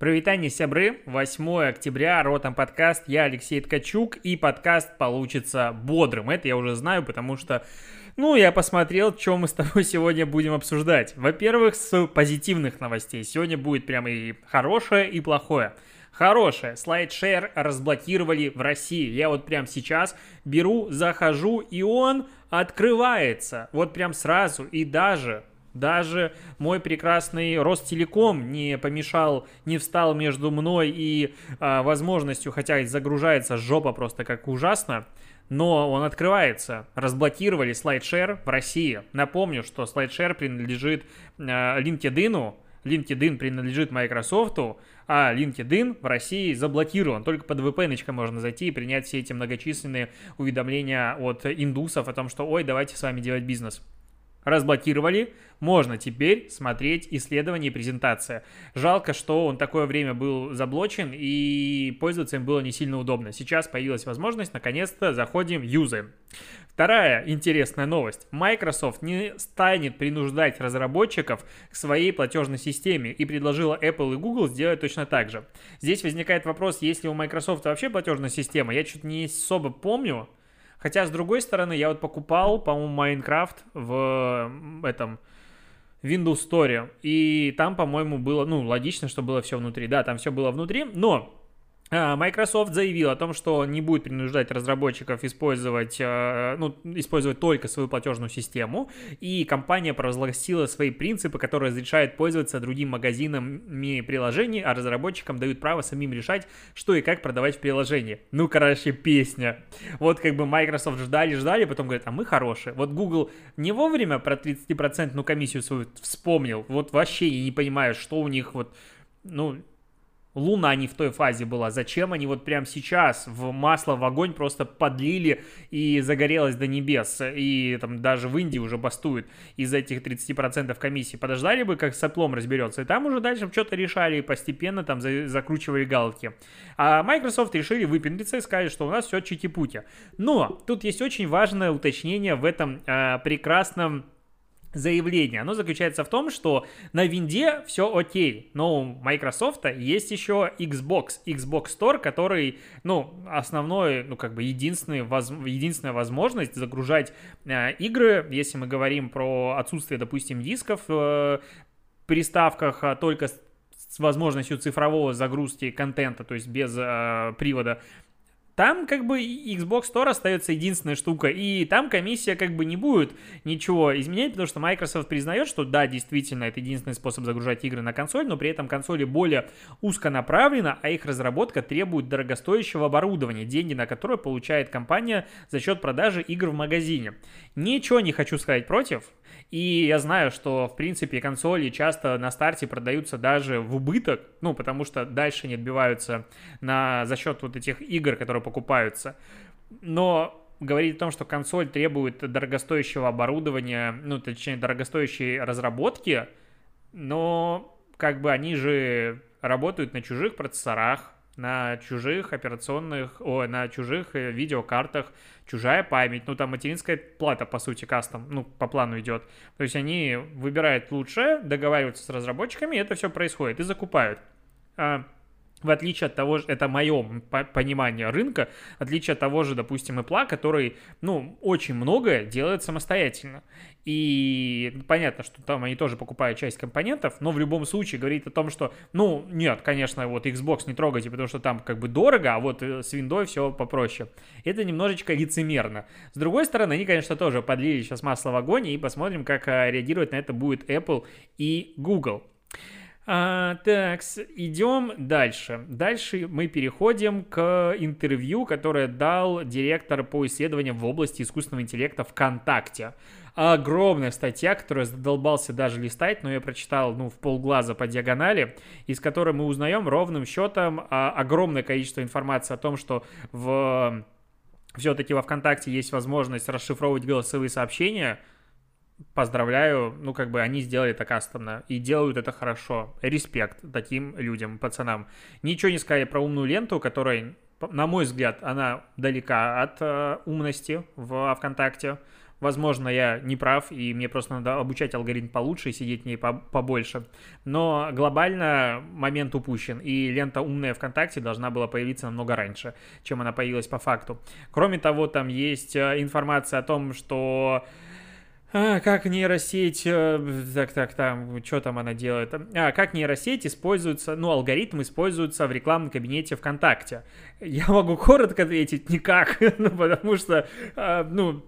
Провитание сябры, 8 октября, Ротом подкаст, я Алексей Ткачук, и подкаст получится бодрым. Это я уже знаю, потому что, ну, я посмотрел, что мы с тобой сегодня будем обсуждать. Во-первых, с позитивных новостей. Сегодня будет прямо и хорошее, и плохое. Хорошее. SlideShare разблокировали в России. Я вот прямо сейчас беру, захожу, и он открывается. Вот прям сразу. И даже даже мой прекрасный Ростелеком не помешал, не встал между мной и а, возможностью, хотя загружается жопа просто как ужасно, но он открывается. Разблокировали SlideShare в России. Напомню, что SlideShare принадлежит а, LinkedIn, LinkedIn принадлежит Microsoft, а LinkedIn в России заблокирован. Только под VPN можно зайти и принять все эти многочисленные уведомления от индусов о том, что ой, давайте с вами делать бизнес разблокировали, можно теперь смотреть исследование и презентация. Жалко, что он такое время был заблочен и пользоваться им было не сильно удобно. Сейчас появилась возможность, наконец-то заходим, юзаем. Вторая интересная новость. Microsoft не станет принуждать разработчиков к своей платежной системе и предложила Apple и Google сделать точно так же. Здесь возникает вопрос, есть ли у Microsoft вообще платежная система? Я что-то не особо помню, Хотя, с другой стороны, я вот покупал, по-моему, Майнкрафт в этом Windows Store, и там, по-моему, было, ну, логично, что было все внутри. Да, там все было внутри, но Microsoft заявил о том, что не будет принуждать разработчиков использовать, э, ну, использовать только свою платежную систему, и компания провозгласила свои принципы, которые разрешают пользоваться другими магазинами приложений, а разработчикам дают право самим решать, что и как продавать в приложении. Ну, короче, песня. Вот как бы Microsoft ждали-ждали, потом говорят, а мы хорошие. Вот Google не вовремя про 30% комиссию свою вспомнил, вот вообще я не понимаю, что у них вот, ну, Луна не в той фазе была. Зачем они вот прямо сейчас в масло в огонь просто подлили и загорелось до небес? И там даже в Индии уже бастуют из этих 30% комиссии. Подождали бы, как с Apple разберется. И там уже дальше что-то решали и постепенно там за закручивали галки. А Microsoft решили выпендриться и сказать, что у нас все чики-пути. Но тут есть очень важное уточнение в этом э, прекрасном заявление. Оно заключается в том, что на винде все окей, но у Microsoft есть еще Xbox, Xbox Store, который, ну, основной, ну, как бы единственный, воз, единственная возможность загружать э, игры, если мы говорим про отсутствие, допустим, дисков э, приставках, а только с возможностью цифрового загрузки контента, то есть без э, привода, там как бы Xbox Store остается единственная штука, и там комиссия как бы не будет ничего изменять, потому что Microsoft признает, что да, действительно, это единственный способ загружать игры на консоль, но при этом консоли более узконаправлена, а их разработка требует дорогостоящего оборудования, деньги на которое получает компания за счет продажи игр в магазине. Ничего не хочу сказать против, и я знаю, что, в принципе, консоли часто на старте продаются даже в убыток, ну, потому что дальше не отбиваются на, за счет вот этих игр, которые покупаются. Но говорить о том, что консоль требует дорогостоящего оборудования, ну, точнее, дорогостоящей разработки, но как бы они же работают на чужих процессорах, на чужих операционных, о, на чужих э, видеокартах, чужая память, ну там материнская плата, по сути, кастом, ну, по плану идет. То есть они выбирают лучшее, договариваются с разработчиками, и это все происходит, и закупают. А в отличие от того же, это мое понимание рынка, в отличие от того же, допустим, Apple, который, ну, очень многое делает самостоятельно. И понятно, что там они тоже покупают часть компонентов, но в любом случае говорит о том, что, ну, нет, конечно, вот Xbox не трогайте, потому что там как бы дорого, а вот э, с Windows все попроще. Это немножечко лицемерно. С другой стороны, они, конечно, тоже подлили сейчас масло в огонь, и посмотрим, как э, реагировать на это будет Apple и Google. А, так, идем дальше. Дальше мы переходим к интервью, которое дал директор по исследованиям в области искусственного интеллекта ВКонтакте. Огромная статья, которую задолбался даже листать, но я прочитал, ну, в полглаза по диагонали, из которой мы узнаем ровным счетом а, огромное количество информации о том, что в все-таки во ВКонтакте есть возможность расшифровывать голосовые сообщения – поздравляю, ну, как бы они сделали это кастомно и делают это хорошо. Респект таким людям, пацанам. Ничего не сказали про умную ленту, которая, на мой взгляд, она далека от э, умности в ВКонтакте. Возможно, я не прав, и мне просто надо обучать алгоритм получше и сидеть в ней побольше. Но глобально момент упущен, и лента «Умная ВКонтакте» должна была появиться намного раньше, чем она появилась по факту. Кроме того, там есть э, информация о том, что а, как нейросеть, э, так, так, там, что там она делает? А, как нейросеть используется, ну, алгоритм используется в рекламном кабинете ВКонтакте. Я могу коротко ответить, никак, ну, потому что, а, ну,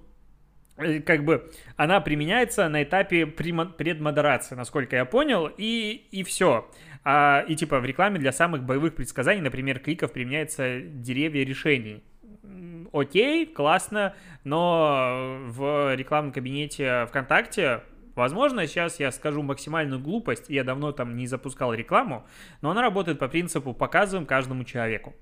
э, как бы она применяется на этапе предмодерации, насколько я понял, и, и все. А, и типа в рекламе для самых боевых предсказаний, например, кликов применяется деревья решений окей, классно, но в рекламном кабинете ВКонтакте Возможно, сейчас я скажу максимальную глупость, я давно там не запускал рекламу, но она работает по принципу показываем каждому человеку.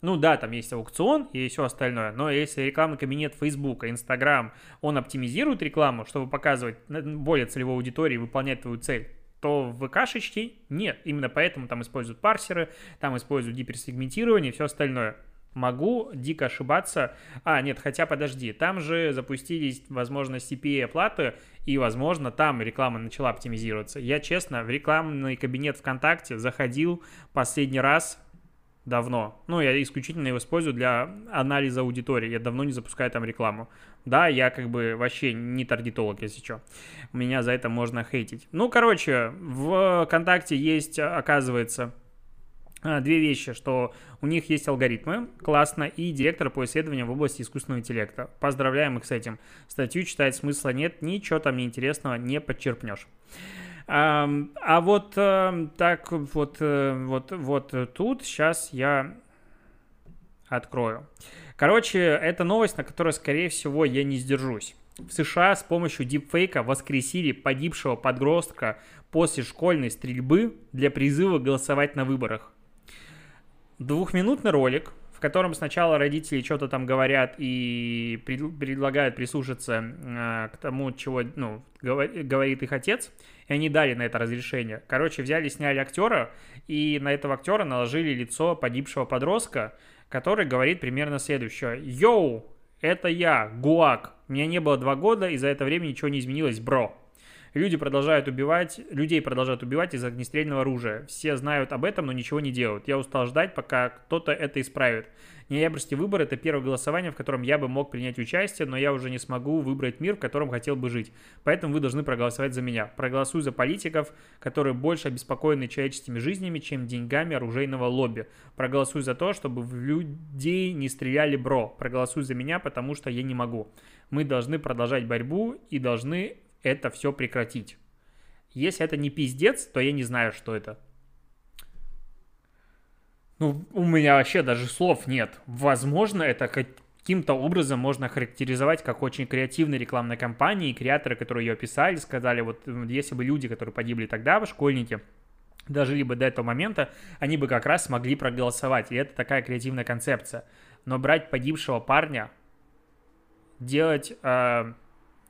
Ну да, там есть аукцион и все остальное, но если рекламный кабинет Facebook, Instagram, он оптимизирует рекламу, чтобы показывать более целевой аудитории выполнять твою цель, то в ВКшечке нет. Именно поэтому там используют парсеры, там используют гиперсегментирование и все остальное. Могу дико ошибаться. А, нет, хотя подожди, там же запустились, возможно, CPA-оплаты, и, возможно, там реклама начала оптимизироваться. Я, честно, в рекламный кабинет ВКонтакте заходил последний раз давно. Ну, я исключительно его использую для анализа аудитории. Я давно не запускаю там рекламу. Да, я как бы вообще не таргетолог, если что. Меня за это можно хейтить. Ну, короче, в ВКонтакте есть, оказывается, две вещи, что у них есть алгоритмы, классно, и директор по исследованиям в области искусственного интеллекта. Поздравляем их с этим. Статью читать смысла нет, ничего там неинтересного не подчерпнешь. А, а вот так вот, э, вот, вот тут сейчас я открою. Короче, это новость, на которой, скорее всего, я не сдержусь. В США с помощью дипфейка воскресили погибшего подростка после школьной стрельбы для призыва голосовать на выборах двухминутный ролик, в котором сначала родители что-то там говорят и предлагают прислушаться э, к тому, чего ну, говорит их отец, и они дали на это разрешение. Короче, взяли, сняли актера, и на этого актера наложили лицо погибшего подростка, который говорит примерно следующее. «Йоу, это я, Гуак. Мне не было два года, и за это время ничего не изменилось, бро». Люди продолжают убивать, людей продолжают убивать из огнестрельного оружия. Все знают об этом, но ничего не делают. Я устал ждать, пока кто-то это исправит. Ноябрьский выбор – это первое голосование, в котором я бы мог принять участие, но я уже не смогу выбрать мир, в котором хотел бы жить. Поэтому вы должны проголосовать за меня. Проголосуй за политиков, которые больше обеспокоены человеческими жизнями, чем деньгами оружейного лобби. Проголосуй за то, чтобы в людей не стреляли бро. Проголосуй за меня, потому что я не могу. Мы должны продолжать борьбу и должны это все прекратить. Если это не пиздец, то я не знаю, что это. Ну, у меня вообще даже слов нет. Возможно, это каким-то образом можно характеризовать как очень креативной рекламной кампании, креаторы, которые ее писали, сказали, вот если бы люди, которые погибли тогда, школьники, дожили бы до этого момента, они бы как раз смогли проголосовать. И это такая креативная концепция. Но брать погибшего парня, делать э,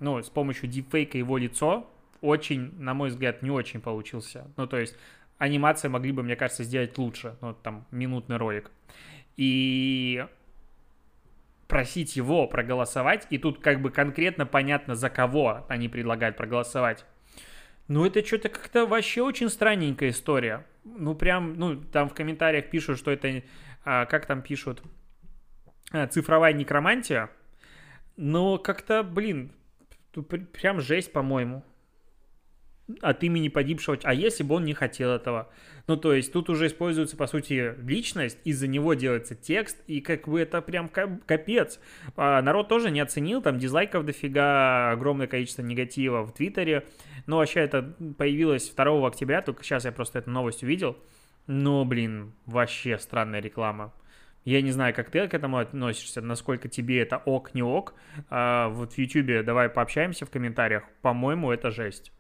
ну, с помощью дипфейка его лицо очень, на мой взгляд, не очень получился. Ну, то есть анимация могли бы, мне кажется, сделать лучше. Ну, там, минутный ролик. И просить его проголосовать, и тут как бы конкретно понятно, за кого они предлагают проголосовать. Ну, это что-то как-то вообще очень странненькая история. Ну, прям, ну, там в комментариях пишут, что это, а, как там пишут, а, цифровая некромантия. Но как-то, блин, Тут прям жесть, по-моему. От имени погибшего. А если бы он не хотел этого? Ну, то есть тут уже используется, по сути, личность, из-за него делается текст, и как бы это прям капец. А народ тоже не оценил, там дизлайков дофига, огромное количество негатива в Твиттере. Но вообще это появилось 2 октября, только сейчас я просто эту новость увидел. Но, блин, вообще странная реклама. Я не знаю, как ты к этому относишься, насколько тебе это ок, не ок. А, вот в YouTube давай пообщаемся в комментариях. По-моему, это жесть.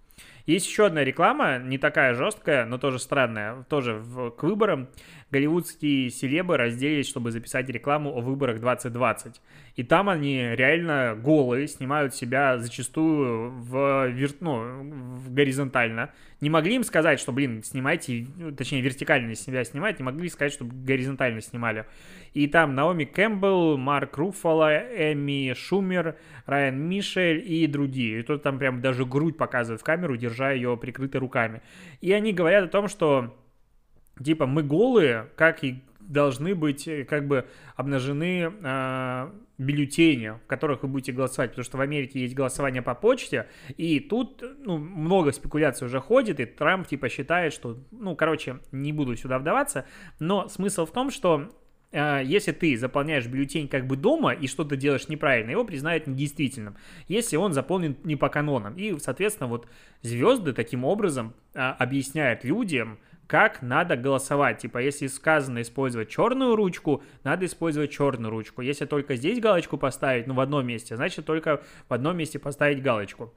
Есть еще одна реклама, не такая жесткая, но тоже странная, тоже в, к выборам. Голливудские селебы разделились, чтобы записать рекламу о выборах 2020. И там они реально голые, снимают себя зачастую в, вер... ну, в горизонтально. Не могли им сказать, что, блин, снимайте, точнее, вертикально себя снимать, не могли сказать, чтобы горизонтально снимали. И там Наоми Кэмпбелл, Марк Руффало, Эми Шумер, Райан Мишель и другие. И тут там прям даже грудь показывают в камеру, держа ее прикрытой руками. И они говорят о том, что типа мы голые, как и должны быть как бы обнажены э, бюллетени, в которых вы будете голосовать, потому что в Америке есть голосование по почте, и тут ну, много спекуляций уже ходит, и Трамп типа считает, что, ну, короче, не буду сюда вдаваться, но смысл в том, что а, если ты заполняешь бюллетень как бы дома и что-то делаешь неправильно, его признают недействительным, если он заполнен не по канонам. И, соответственно, вот звезды таким образом а, объясняют людям, как надо голосовать. Типа, если сказано использовать черную ручку, надо использовать черную ручку. Если только здесь галочку поставить, ну, в одном месте, значит, только в одном месте поставить галочку.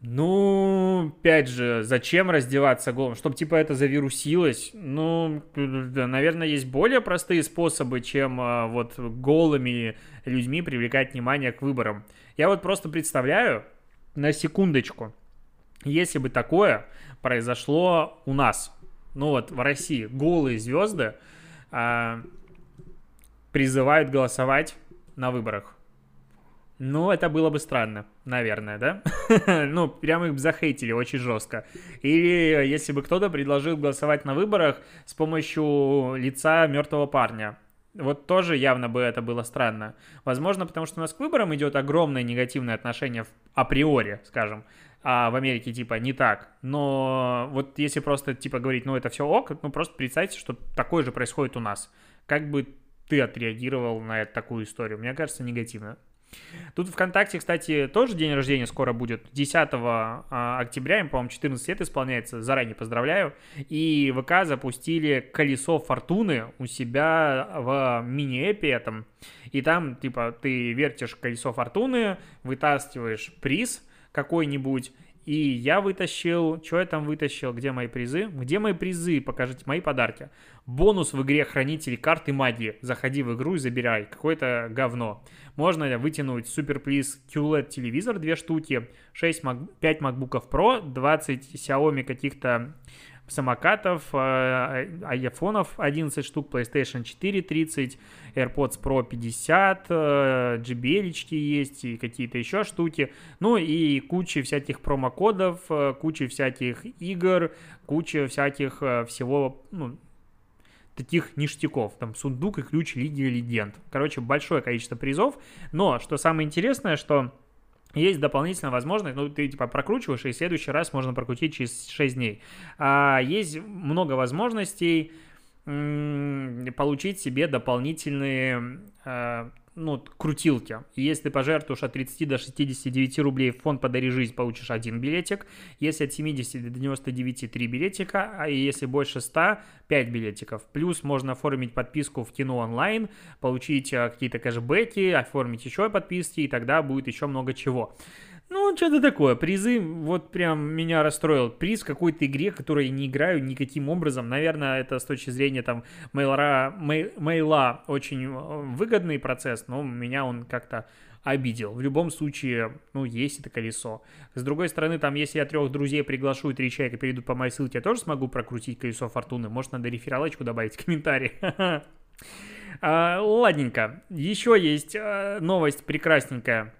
Ну, опять же, зачем раздеваться голым? Чтобы, типа, это завирусилось? Ну, наверное, есть более простые способы, чем а, вот голыми людьми привлекать внимание к выборам. Я вот просто представляю, на секундочку, если бы такое произошло у нас, ну вот в России, голые звезды а, призывают голосовать на выборах. Ну, это было бы странно, наверное, да? ну, прямо их захейтили очень жестко. Или если бы кто-то предложил голосовать на выборах с помощью лица мертвого парня. Вот тоже явно бы это было странно. Возможно, потому что у нас к выборам идет огромное негативное отношение в, априори, скажем. А в Америке, типа, не так. Но вот если просто, типа, говорить, ну, это все ок, ну, просто представьте, что такое же происходит у нас. Как бы ты отреагировал на такую историю? Мне кажется, негативно. Тут ВКонтакте, кстати, тоже день рождения скоро будет. 10 а, октября, им, по-моему, 14 лет исполняется. Заранее поздравляю. И ВК запустили колесо фортуны у себя в мини-эпе этом. И там, типа, ты вертишь колесо фортуны, вытаскиваешь приз какой-нибудь, и я вытащил... Что я там вытащил? Где мои призы? Где мои призы? Покажите мои подарки. Бонус в игре Хранители карты магии. Заходи в игру и забирай. Какое-то говно. Можно вытянуть Super Please QLED телевизор, две штуки, 6 Mac, 5 MacBook Pro, 20 Xiaomi каких-то самокатов, э, айфонов 11 штук, PlayStation 4 30, AirPods Pro 50, JBL есть и какие-то еще штуки. Ну и куча всяких промокодов, э, куча всяких игр, куча всяких э, всего, ну, таких ништяков. Там сундук и ключ Лиги Легенд. Короче, большое количество призов. Но, что самое интересное, что есть дополнительная возможность, ну, ты типа прокручиваешь, и в следующий раз можно прокрутить через 6 дней. А есть много возможностей получить себе дополнительные а, ну, крутилки. если ты пожертвуешь от 30 до 69 рублей в фонд «Подари жизнь», получишь один билетик. Если от 70 до 99 – 3 билетика. А если больше 100 – 5 билетиков. Плюс можно оформить подписку в кино онлайн, получить а, какие-то кэшбэки, оформить еще подписки, и тогда будет еще много чего. Ну, что-то такое. Призы, вот прям меня расстроил. Приз в какой-то игре, которой я не играю никаким образом. Наверное, это с точки зрения там мейлора, мей, мейла очень э, выгодный процесс, но меня он как-то обидел. В любом случае, ну, есть это колесо. С другой стороны, там, если я трех друзей приглашу и три человека перейдут по моей ссылке, я тоже смогу прокрутить колесо фортуны. Может, надо рефералочку добавить в комментарии. А, ладненько. Еще есть э, новость прекрасненькая.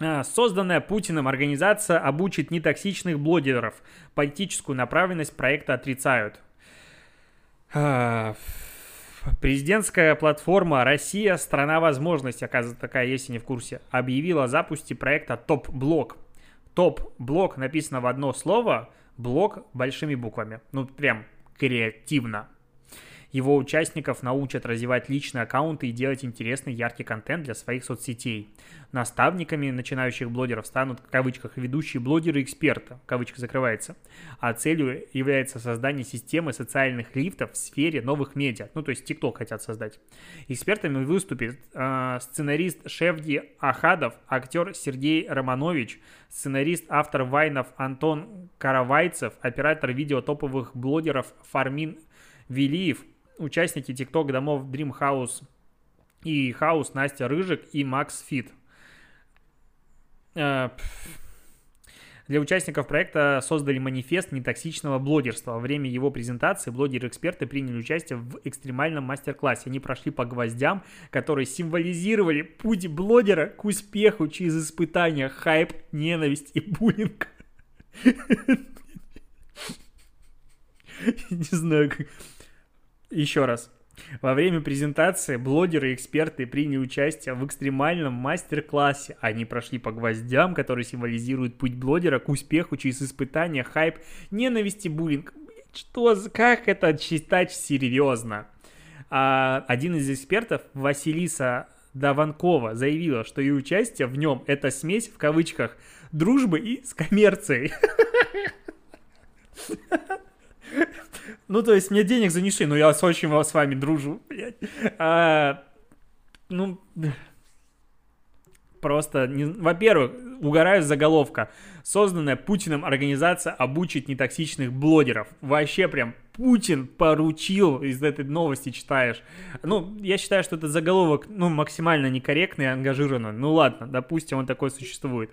А, созданная Путиным организация обучит нетоксичных блогеров. Политическую направленность проекта отрицают. А, президентская платформа «Россия. Страна возможностей», оказывается, такая, если не в курсе, объявила о запуске проекта «Топ-блок». «Топ-блок» написано в одно слово, «блок» большими буквами. Ну, прям креативно. Его участников научат развивать личные аккаунты и делать интересный, яркий контент для своих соцсетей. Наставниками начинающих блогеров станут, в кавычках, ведущие блогеры-эксперты, кавычка закрывается. А целью является создание системы социальных лифтов в сфере новых медиа. Ну, то есть TikTok хотят создать. Экспертами выступит э, сценарист Шевди Ахадов, актер Сергей Романович, сценарист, автор вайнов Антон Каравайцев, оператор видео топовых блогеров Фармин Велиев, участники TikTok домов Dream House и House Настя Рыжик и Макс Фит. Э, для участников проекта создали манифест нетоксичного блогерства. Во время его презентации блогеры-эксперты приняли участие в экстремальном мастер-классе. Они прошли по гвоздям, которые символизировали путь блогера к успеху через испытания, хайп, ненависть и буллинг. Не знаю, как... Еще раз. Во время презентации блогеры и эксперты приняли участие в экстремальном мастер-классе. Они прошли по гвоздям, которые символизируют путь блогера к успеху через испытания, хайп, ненависти, буллинг. Что, как это считать серьезно? А один из экспертов, Василиса Даванкова, заявила, что ее участие в нем это смесь, в кавычках, дружбы и с коммерцией. Ну, то есть, мне денег занесли, но я с очень с вами дружу, блядь. А, ну, просто, не... во-первых, угораю с заголовка. Созданная Путиным организация обучить нетоксичных блогеров. Вообще прям Путин поручил, из этой новости читаешь. Ну, я считаю, что этот заголовок, ну, максимально некорректный и ангажированный. Ну, ладно, допустим, он такой существует.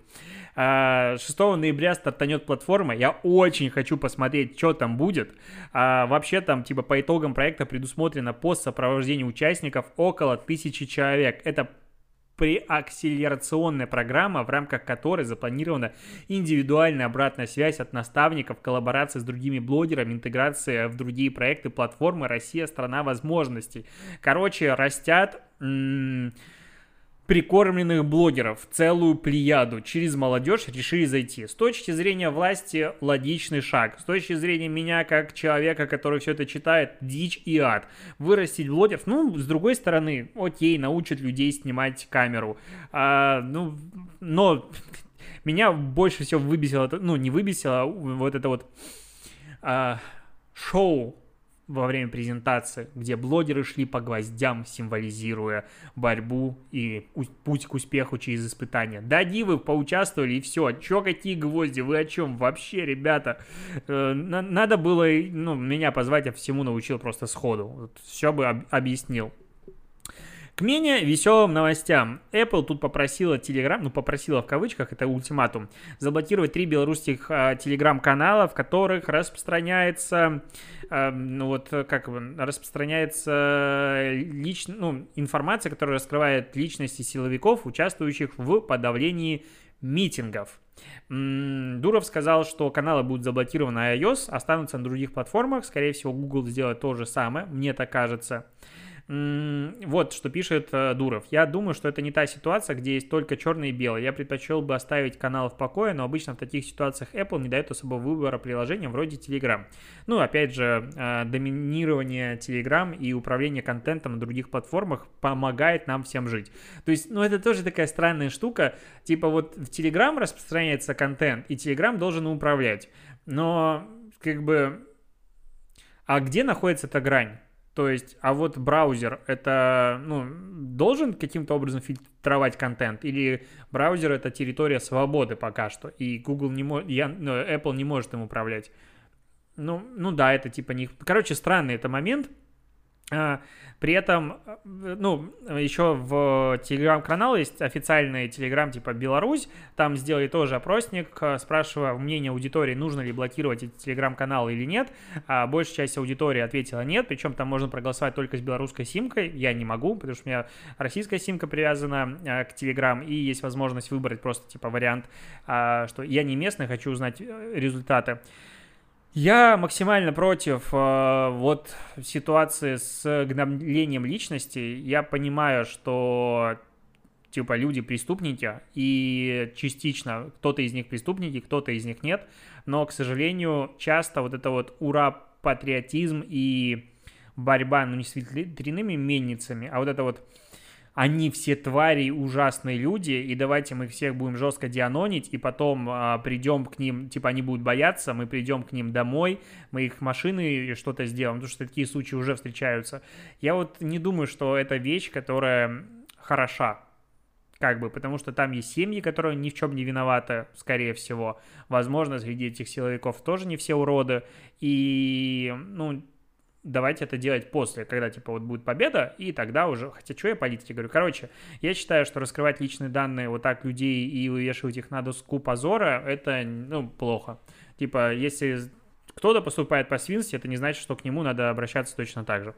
6 а, ноября стартанет платформа. Я очень хочу посмотреть, что там будет. А, вообще там, типа, по итогам проекта предусмотрено пост сопровождения участников около тысячи человек. Это преакселерационная программа, в рамках которой запланирована индивидуальная обратная связь от наставников, коллаборация с другими блогерами, интеграция в другие проекты платформы «Россия – страна возможностей». Короче, растят... М- прикормленных блогеров, целую плеяду через молодежь решили зайти. С точки зрения власти логичный шаг. С точки зрения меня как человека, который все это читает, дичь и ад. Вырастить блогеров, ну, с другой стороны, окей, научат людей снимать камеру. А, ну, но меня больше всего выбесило, ну, не выбесило, а вот это вот а, шоу во время презентации, где блогеры шли по гвоздям, символизируя борьбу и путь к успеху через испытания. Да, дивы поучаствовали и все. Чё, какие гвозди? Вы о чем? Вообще, ребята, э, надо было ну, меня позвать, я всему научил просто сходу. Все бы об объяснил. К менее веселым новостям. Apple тут попросила Telegram, ну попросила в кавычках, это ультиматум, заблокировать три белорусских э, телеграм-канала, в которых распространяется, э, ну вот как распространяется лич, ну, информация, которая раскрывает личности силовиков, участвующих в подавлении митингов. Дуров сказал, что каналы будут заблокированы iOS, останутся на других платформах. Скорее всего, Google сделает то же самое, мне так кажется. Вот что пишет э, Дуров. Я думаю, что это не та ситуация, где есть только черное и белое. Я предпочел бы оставить канал в покое, но обычно в таких ситуациях Apple не дает особого выбора приложения вроде Telegram. Ну, опять же, э, доминирование Telegram и управление контентом на других платформах помогает нам всем жить. То есть, ну, это тоже такая странная штука. Типа вот в Telegram распространяется контент, и Telegram должен управлять. Но, как бы, а где находится эта грань? То есть, а вот браузер это, ну, должен каким-то образом фильтровать контент, или браузер это территория свободы пока что, и Google не может, ну, Apple не может им управлять. Ну, ну да, это типа не... Короче, странный это момент, при этом, э, ну, еще в телеграм-канал есть официальный телеграм типа Беларусь, там сделали тоже опросник, э, спрашивая мнение аудитории, нужно ли блокировать эти телеграм-каналы или нет. А большая часть аудитории ответила нет, причем там можно проголосовать только с белорусской симкой, я не могу, потому что у меня российская симка привязана э, к телеграм, и есть возможность выбрать просто типа вариант, а, что я не местный, хочу узнать результаты. Я максимально против э, вот ситуации с гноблением личности. Я понимаю, что типа люди преступники, и частично кто-то из них преступники, кто-то из них нет, но, к сожалению, часто вот это вот ура патриотизм и борьба, ну, не с ветряными мельницами, а вот это вот они все твари, ужасные люди, и давайте мы всех будем жестко дианонить, и потом а, придем к ним, типа они будут бояться, мы придем к ним домой, мы их машины что-то сделаем, потому что такие случаи уже встречаются. Я вот не думаю, что это вещь, которая хороша, как бы, потому что там есть семьи, которые ни в чем не виноваты, скорее всего. Возможно, среди этих силовиков тоже не все уроды, и, ну, давайте это делать после, когда, типа, вот будет победа, и тогда уже, хотя что я политики говорю, короче, я считаю, что раскрывать личные данные вот так людей и вывешивать их на доску позора, это, ну, плохо. Типа, если кто-то поступает по свинстве, это не значит, что к нему надо обращаться точно так же.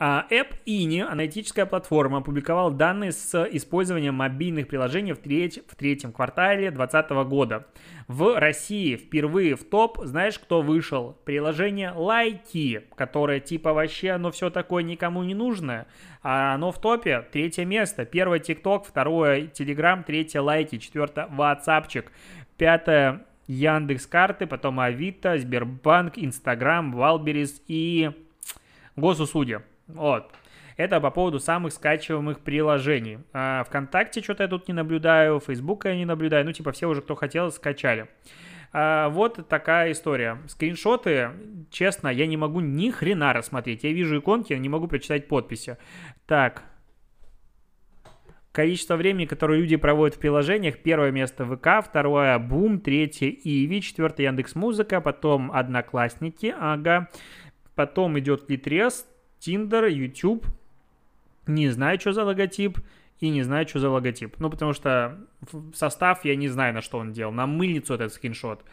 App INI, аналитическая платформа, опубликовал данные с использованием мобильных приложений в, треть, в третьем квартале 2020 года. В России впервые в топ, знаешь, кто вышел? Приложение Лайки, которое типа вообще оно все такое никому не нужное, а оно в топе, третье место. Первое ТикТок, второе Телеграм, третье Лайки, четвертое Ватсапчик, пятое Яндекс карты, потом Авито, Сбербанк, Инстаграм, Валберис и Госуслуги. Вот. Это по поводу самых скачиваемых приложений. А, ВКонтакте что-то я тут не наблюдаю, Фейсбука я не наблюдаю. Ну, типа, все уже, кто хотел, скачали. А, вот такая история. Скриншоты, честно, я не могу ни хрена рассмотреть. Я вижу иконки, не могу прочитать подписи. Так. Количество времени, которое люди проводят в приложениях. Первое место ВК, второе Бум, третье Иви, четвертое Яндекс Музыка, потом Одноклассники, ага. Потом идет Литрес, Tinder, YouTube, не знаю, что за логотип, и не знаю, что за логотип. Ну, потому что состав я не знаю, на что он делал. На мыльницу этот скриншот.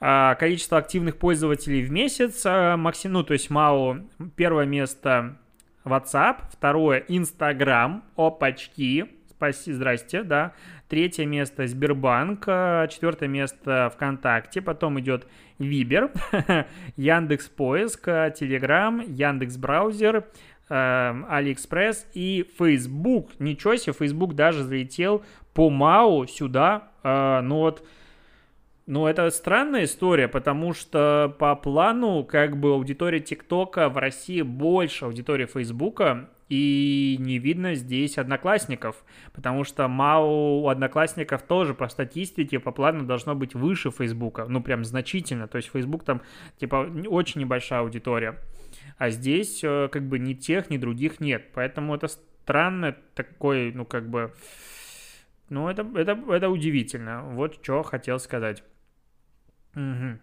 А, количество активных пользователей в месяц, а, максим, ну, то есть МАУ, первое место WhatsApp, второе Instagram, опачки, спасибо, здрасте, да. Третье место Сбербанк, а, четвертое место ВКонтакте, потом идет Вибер, Яндекс Поиск, Телеграм, Яндекс Браузер, э, Алиэкспресс и Facebook. Ничего себе, Facebook даже залетел по MAU сюда. Э, ну вот, ну, это странная история, потому что по плану, как бы, аудитория ТикТока в России больше аудитории Фейсбука, и не видно здесь одноклассников, потому что МАУ у одноклассников тоже по статистике по плану должно быть выше Фейсбука, ну прям значительно, то есть Фейсбук там типа очень небольшая аудитория, а здесь э, как бы ни тех, ни других нет, поэтому это странно такой, ну как бы, ну это, это, это удивительно, вот что хотел сказать. Угу.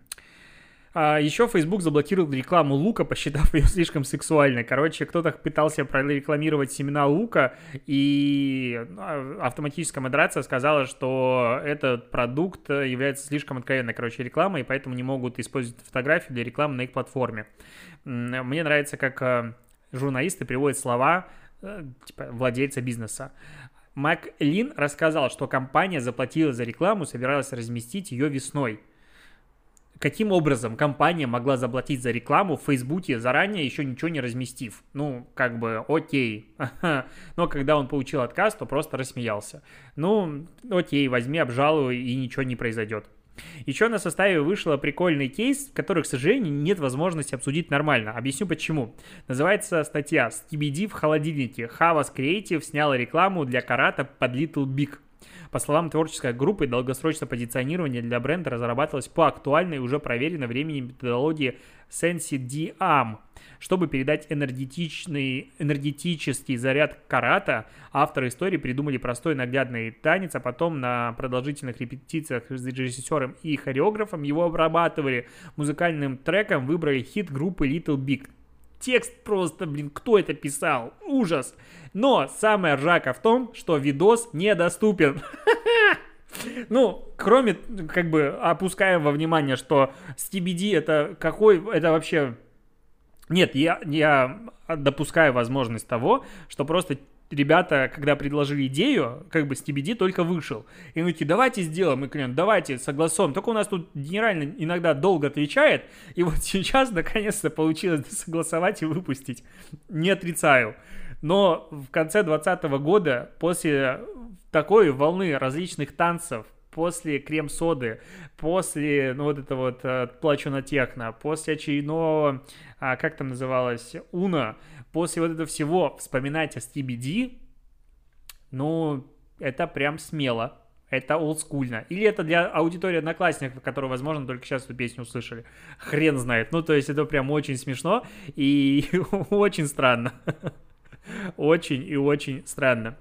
А еще Facebook заблокировал рекламу лука, посчитав ее слишком сексуальной. Короче, кто-то пытался прорекламировать семена лука, и а, автоматическая модерация сказала, что этот продукт является слишком откровенной, короче, рекламой, и поэтому не могут использовать фотографию для рекламы на их платформе. Мне нравится, как э, журналисты приводят слова э, типа владельца бизнеса. Мак Лин рассказал, что компания заплатила за рекламу, собиралась разместить ее весной – каким образом компания могла заплатить за рекламу в Фейсбуке, заранее еще ничего не разместив? Ну, как бы, окей. Но когда он получил отказ, то просто рассмеялся. Ну, окей, возьми, обжалуй, и ничего не произойдет. Еще на составе вышел прикольный кейс, который, к сожалению, нет возможности обсудить нормально. Объясню почему. Называется статья «Скибиди в холодильнике». Havas Creative сняла рекламу для карата под Little Big. По словам творческой группы, долгосрочное позиционирование для бренда разрабатывалось по актуальной уже проверенной времени методологии SensiDiam. Чтобы передать энергетичный, энергетический заряд карата, авторы истории придумали простой наглядный танец, а потом на продолжительных репетициях с режиссером и хореографом его обрабатывали музыкальным треком, выбрали хит группы Little Big. Текст просто, блин, кто это писал? Ужас! Но самая ржака в том, что видос недоступен. Ну, кроме, как бы, опускаем во внимание, что STBD это какой, это вообще... Нет, я, я допускаю возможность того, что просто ребята, когда предложили идею, как бы STBD только вышел. И мы такие, давайте сделаем, и клиент, давайте согласуем. Только у нас тут генерально иногда долго отвечает, и вот сейчас наконец-то получилось согласовать и выпустить. Не отрицаю. Но в конце 2020 года, после такой волны различных танцев, после крем-соды, после, ну, вот это вот э, «Плачу на техно», после очередного, а, как там называлось, «Уна», после вот этого всего вспоминать о Стиби Ди, ну, это прям смело, это олдскульно. Или это для аудитории одноклассников, которые, возможно, только сейчас эту песню услышали. Хрен знает. Ну, то есть это прям очень смешно и очень странно. Очень и очень странно.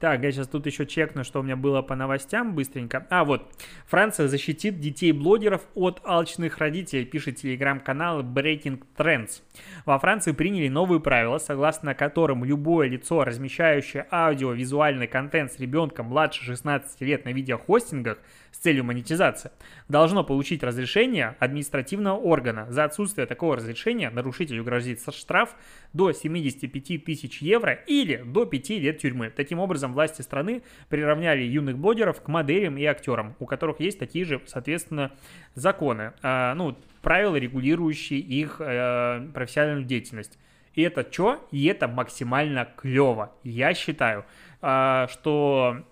Так, я сейчас тут еще чекну, что у меня было по новостям быстренько. А, вот. Франция защитит детей-блогеров от алчных родителей, пишет телеграм-канал Breaking Trends. Во Франции приняли новые правила, согласно которым любое лицо, размещающее аудио-визуальный контент с ребенком младше 16 лет на видеохостингах с целью монетизации, должно получить разрешение административного органа. За отсутствие такого разрешения нарушителю грозит штраф до 75 тысяч евро или до 5 лет тюрьмы. Таким образом, власти страны приравняли юных блогеров к моделям и актерам, у которых есть такие же, соответственно, законы, э, ну, правила, регулирующие их э, профессиональную деятельность. И это что? И это максимально клево. Я считаю, э, что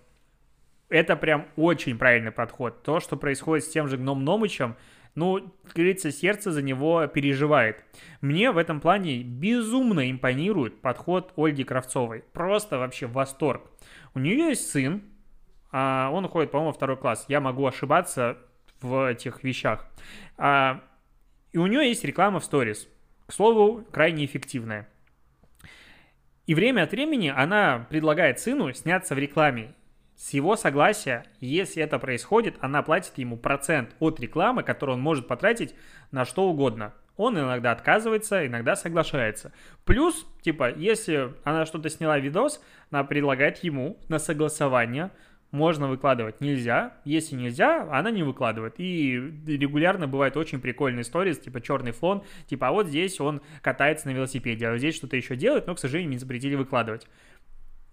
это прям очень правильный подход. То, что происходит с тем же Гном Номычем, ну, как говорится, сердце за него переживает. Мне в этом плане безумно импонирует подход Ольги Кравцовой. Просто вообще восторг. У нее есть сын, а он уходит, по-моему, второй класс. Я могу ошибаться в этих вещах. А, и у нее есть реклама в сторис. К слову, крайне эффективная. И время от времени она предлагает сыну сняться в рекламе. С его согласия, если это происходит, она платит ему процент от рекламы, который он может потратить на что угодно. Он иногда отказывается, иногда соглашается. Плюс, типа, если она что-то сняла видос, она предлагает ему на согласование, можно выкладывать, нельзя. Если нельзя, она не выкладывает. И регулярно бывают очень прикольные истории, типа черный фон, типа, а вот здесь он катается на велосипеде, а вот здесь что-то еще делает, но, к сожалению, не запретили выкладывать.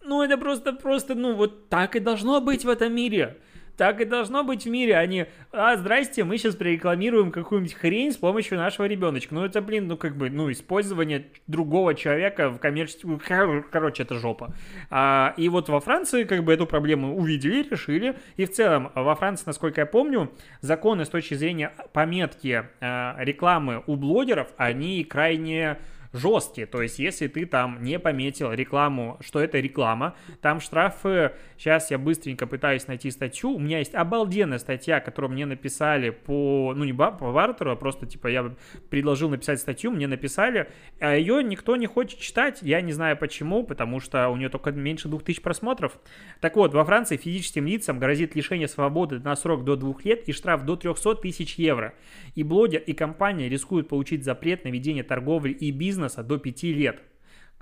Ну, это просто, просто, ну, вот так и должно быть в этом мире. Так и должно быть в мире, а не, а, здрасте, мы сейчас прорекламируем какую-нибудь хрень с помощью нашего ребеночка. Ну, это, блин, ну, как бы, ну, использование другого человека в коммерческом... Короче, это жопа. А, и вот во Франции, как бы, эту проблему увидели, решили. И в целом, во Франции, насколько я помню, законы с точки зрения пометки а, рекламы у блогеров, они крайне жесткие. То есть, если ты там не пометил рекламу, что это реклама, там штрафы, сейчас я быстренько пытаюсь найти статью, у меня есть обалденная статья, которую мне написали по, ну не по бартеру, а просто типа я предложил написать статью, мне написали, а ее никто не хочет читать, я не знаю почему, потому что у нее только меньше 2000 просмотров. Так вот, во Франции физическим лицам грозит лишение свободы на срок до двух лет и штраф до 300 тысяч евро. И блогер, и компания рискуют получить запрет на ведение торговли и бизнеса бизнеса до 5 лет.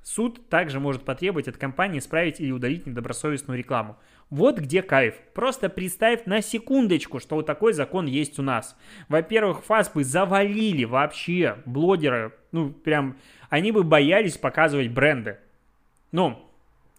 Суд также может потребовать от компании исправить или удалить недобросовестную рекламу. Вот где кайф. Просто представь на секундочку, что вот такой закон есть у нас. Во-первых, ФАС бы завалили вообще блогеры, ну прям, они бы боялись показывать бренды. Ну,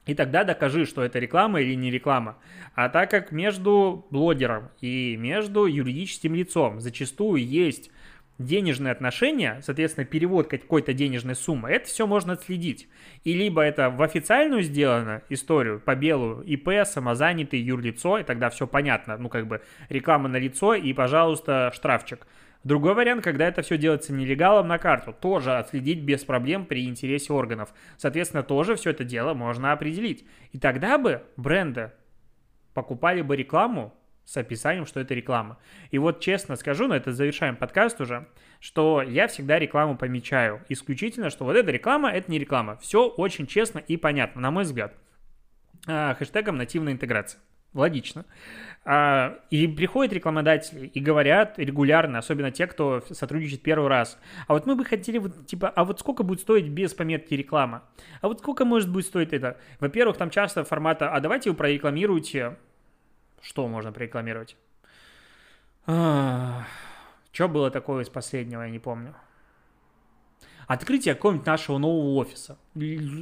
и тогда докажи, что это реклама или не реклама. А так как между блогером и между юридическим лицом зачастую есть денежные отношения, соответственно, перевод какой-то денежной суммы, это все можно отследить. И либо это в официальную сделано историю, по белую, ИП, самозанятый, юрлицо, и тогда все понятно, ну, как бы реклама на лицо и, пожалуйста, штрафчик. Другой вариант, когда это все делается нелегалом на карту, тоже отследить без проблем при интересе органов. Соответственно, тоже все это дело можно определить. И тогда бы бренды покупали бы рекламу с описанием, что это реклама. И вот честно скажу, но это завершаем подкаст уже, что я всегда рекламу помечаю. Исключительно, что вот эта реклама, это не реклама. Все очень честно и понятно, на мой взгляд. А, хэштегом нативная интеграция. Логично. А, и приходят рекламодатели и говорят регулярно, особенно те, кто сотрудничает первый раз, а вот мы бы хотели, вот, типа, а вот сколько будет стоить без пометки реклама? А вот сколько может быть стоить это? Во-первых, там часто формата, а давайте вы прорекламируете что можно прорекламировать? Что было такое из последнего, я не помню. Открытие какого-нибудь нашего нового офиса.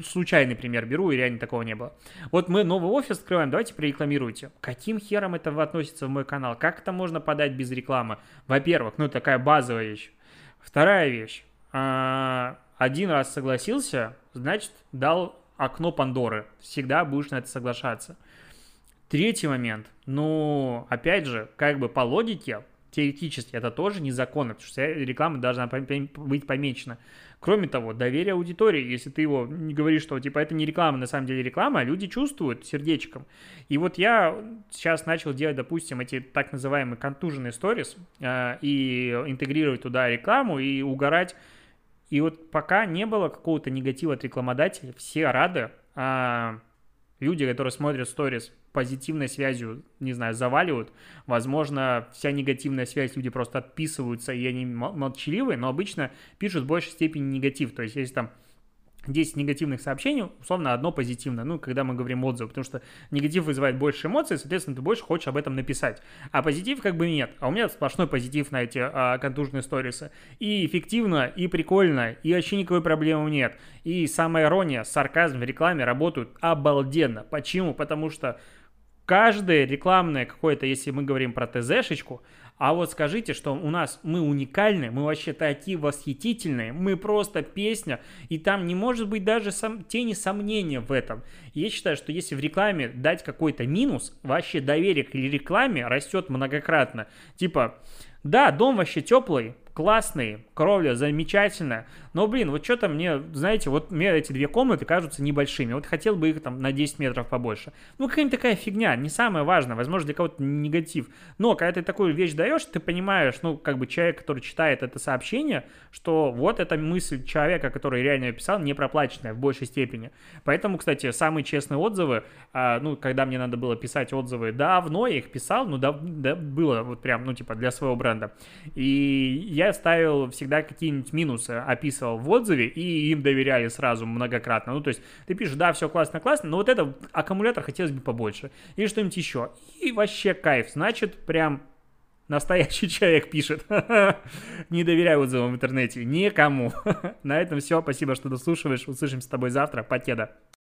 Случайный пример беру, и реально такого не было. Вот мы новый офис открываем, давайте прорекламируйте. Каким хером это относится в мой канал? Как это можно подать без рекламы? Во-первых, ну такая базовая вещь. Вторая вещь. А, один раз согласился, значит, дал окно Пандоры. Всегда будешь на это соглашаться. Третий момент. Ну, опять же, как бы по логике, теоретически это тоже незаконно, потому что реклама должна быть помечена. Кроме того, доверие аудитории, если ты его не говоришь, что типа это не реклама, на самом деле реклама, а люди чувствуют сердечком. И вот я сейчас начал делать, допустим, эти так называемые контуженные сторис э, и интегрировать туда рекламу и угорать. И вот пока не было какого-то негатива от рекламодателя, все рады. Э, люди, которые смотрят сторис, позитивной связью, не знаю, заваливают. Возможно, вся негативная связь, люди просто отписываются, и они молчаливые, но обычно пишут в большей степени негатив. То есть, если там 10 негативных сообщений, условно, одно позитивное, ну, когда мы говорим отзыв, потому что негатив вызывает больше эмоций, соответственно, ты больше хочешь об этом написать. А позитив как бы нет. А у меня сплошной позитив на эти а, контужные сторисы. И эффективно, и прикольно, и вообще никакой проблемы нет. И самая ирония, сарказм в рекламе работают обалденно. Почему? Потому что каждое рекламное какое-то, если мы говорим про ТЗшечку, а вот скажите, что у нас мы уникальны, мы вообще такие восхитительные, мы просто песня, и там не может быть даже сом, тени сомнения в этом. Я считаю, что если в рекламе дать какой-то минус, вообще доверие к рекламе растет многократно. Типа, да, дом вообще теплый, классный, кровля замечательная, но, блин, вот что-то мне, знаете, вот мне эти две комнаты кажутся небольшими, вот хотел бы их там на 10 метров побольше. Ну, какая-нибудь такая фигня, не самое важное, возможно, для кого-то негатив, но когда ты такую вещь даешь, ты понимаешь, ну, как бы человек, который читает это сообщение, что вот эта мысль человека, который реально ее писал, не проплаченная в большей степени. Поэтому, кстати, самые честные отзывы, а, ну, когда мне надо было писать отзывы давно, я их писал, ну, да, да, было вот прям, ну, типа, для своего бренда. И я ставил всегда какие-нибудь минусы, описывал в отзыве, и им доверяли сразу многократно. Ну, то есть ты пишешь, да, все классно-классно, но вот это аккумулятор хотелось бы побольше. Или что-нибудь еще. И вообще кайф. Значит, прям настоящий человек пишет. Не доверяй отзывам в интернете никому. На этом все. Спасибо, что дослушиваешь. Услышимся с тобой завтра. Покеда.